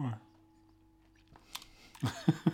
Ouais.